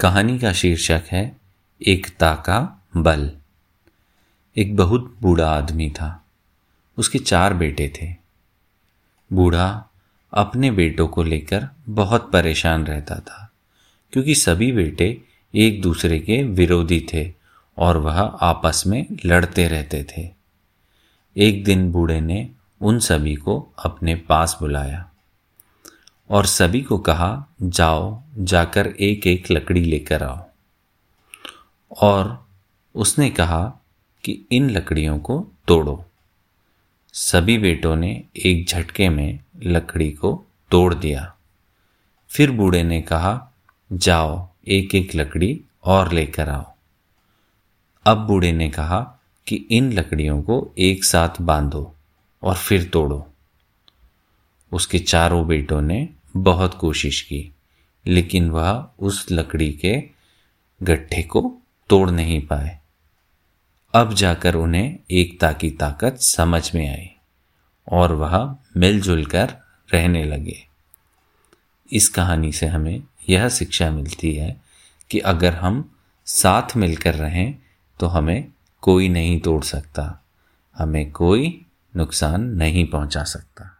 कहानी का शीर्षक है, एकता का बल। एक बहुत बूढ़ा आदमी था। उसके चार बेटे थे। बूढ़ा अपने बेटों को लेकर बहुत परेशान रहता था, क्योंकि सभी बेटे एक दूसरे के विरोधी थे और वह आपस में लड़ते रहते थे। एक दिन बूढ़े ने उन सभी को अपने पास बुलाया। और सभी को कहा, जाओ, जाकर एक एक लकड़ी लेकर आओ। और उसने कहा कि इन लकड़ियों को तोड़ो। सभी बेटों ने एक झटके में लकड़ी को तोड़ दिया। फिर बूढ़े ने कहा, जाओ एक एक लकड़ी और लेकर आओ। अब बूढ़े ने कहा कि इन लकड़ियों को एक साथ बांधो और फिर तोड़ो। उसके चारों बेटों ने बहुत कोशिश की, लेकिन वह उस लकड़ी के गट्ठे को तोड़ नहीं पाए। अब जाकर उन्हें एकता की ताकत समझ में आई और वह मिलजुल कर रहने लगे। इस कहानी से हमें यह शिक्षा मिलती है कि अगर हम साथ मिलकर रहें तो हमें कोई नहीं तोड़ सकता, हमें कोई नुकसान नहीं पहुँचा सकता।